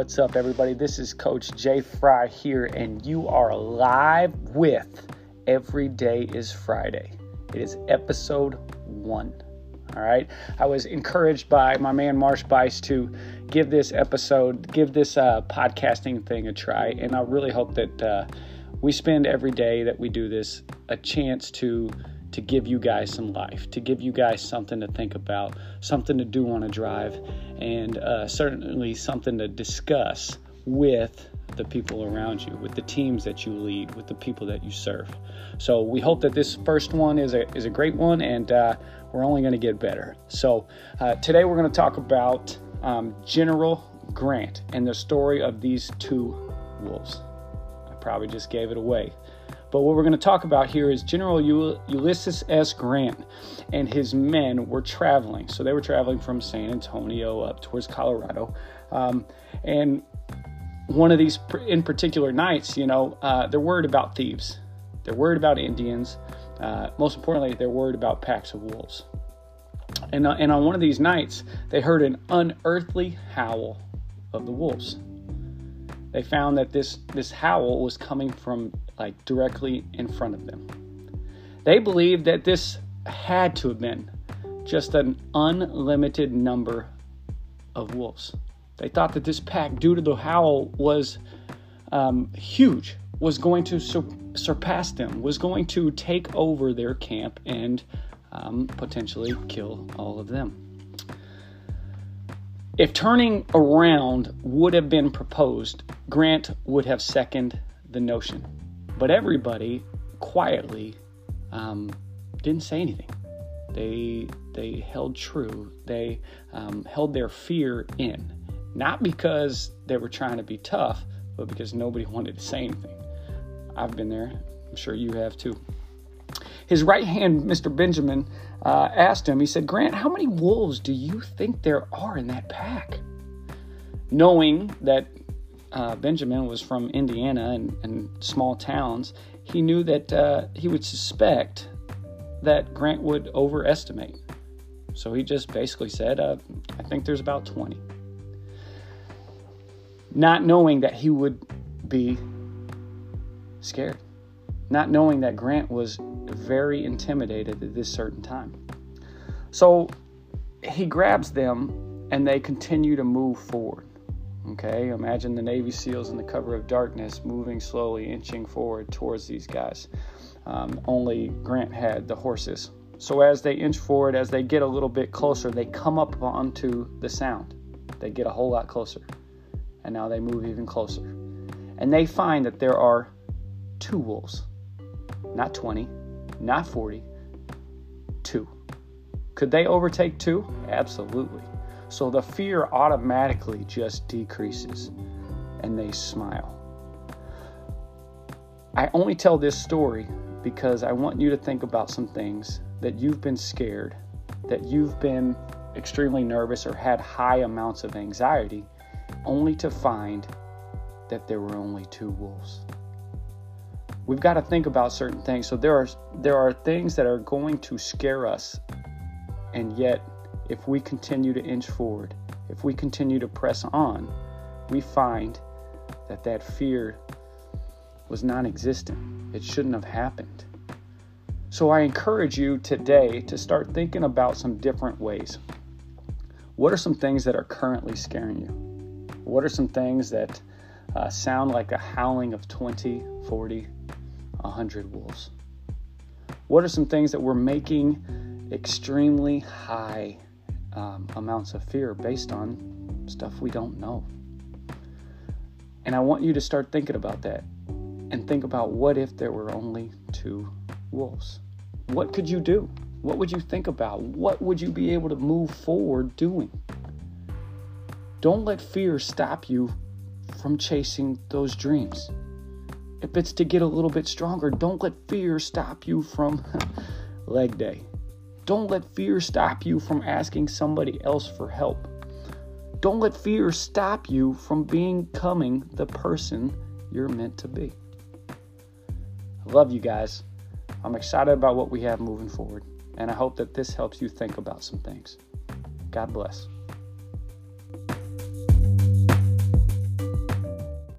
What's up, everybody? This is Coach Jay Fry here, and you are live with Every Day is Fryday. It is episode one. All right. I was encouraged by my man Marsh Bice to give this episode, give this uh, podcasting thing a try, and I really hope that uh, we spend every day that we do this a chance to to give you guys some life, to give you guys something to think about, something to do on a drive, and uh, certainly something to discuss with the people around you, with the teams that you lead, with the people that you serve. So we hope that this first one is a is a great one, and uh, we're only going to get better. So uh, today we're going to talk about um, General Grant and the story of these two wolves. I probably just gave it away. But what we're going to talk about here is General Ulysses S. Grant and his men were traveling. So they were traveling from San Antonio up towards Colorado. Um, and one of these in particular nights, you know, uh, they're worried about thieves, they're worried about Indians. Uh, most importantly, they're worried about packs of wolves. And, uh, and on one of these nights, they heard an unearthly howl of the wolves. They found that this, this howl was coming from like directly in front of them. They believed that this had to have been just an unlimited number of wolves. They thought that this pack, due to the howl, was um, huge, was going to sur- surpass them, was going to take over their camp and um, potentially kill all of them. If turning around would have been proposed, Grant would have seconded the notion. But everybody quietly um, didn't say anything. They they held true. They um, held their fear in, not because they were trying to be tough, but because nobody wanted to say anything. I've been there. I'm sure you have too. His right hand, Mr. Benjamin, uh, asked him. He said, "Grant, how many wolves do you think there are in that pack?" Knowing that uh, Benjamin was from Indiana and, and, small towns, he knew that uh, he would suspect that Grant would overestimate. So he just basically said, uh, I think there's about 20. Not knowing that he would be scared, not knowing that Grant was very intimidated at this certain time. So he grabs them and they continue to move forward. Okay, imagine the Navy SEALs in the cover of darkness moving slowly, inching forward towards these guys. Um, only Grant had the horses. So as they inch forward, as they get a little bit closer, they come up onto the sound. They get a whole lot closer. And now they move even closer. And they find that there are two wolves. Not 20, not 40, two. Could they overtake two? Absolutely. So the fear automatically just decreases and they smile. I only tell this story because I want you to think about some things that you've been scared, that you've been extremely nervous or had high amounts of anxiety, only to find that there were only two wolves. We've got to think about certain things. So there are there are things that are going to scare us and yet if we continue to inch forward, if we continue to press on, we find that that fear was non existent. It shouldn't have happened. So I encourage you today to start thinking about some different ways. What are some things that are currently scaring you? What are some things that uh, sound like a howling of 20, 40, 100 wolves? What are some things that we're making extremely high um, amounts of fear based on stuff we don't know. And I want you to start thinking about that and think about what if there were only two wolves? What could you do? What would you think about? What would you be able to move forward doing? Don't let fear stop you from chasing those dreams. If it's to get a little bit stronger, don't let fear stop you from leg day. Don't let fear stop you from asking somebody else for help. Don't let fear stop you from becoming the person you're meant to be. I love you guys. I'm excited about what we have moving forward, and I hope that this helps you think about some things. God bless.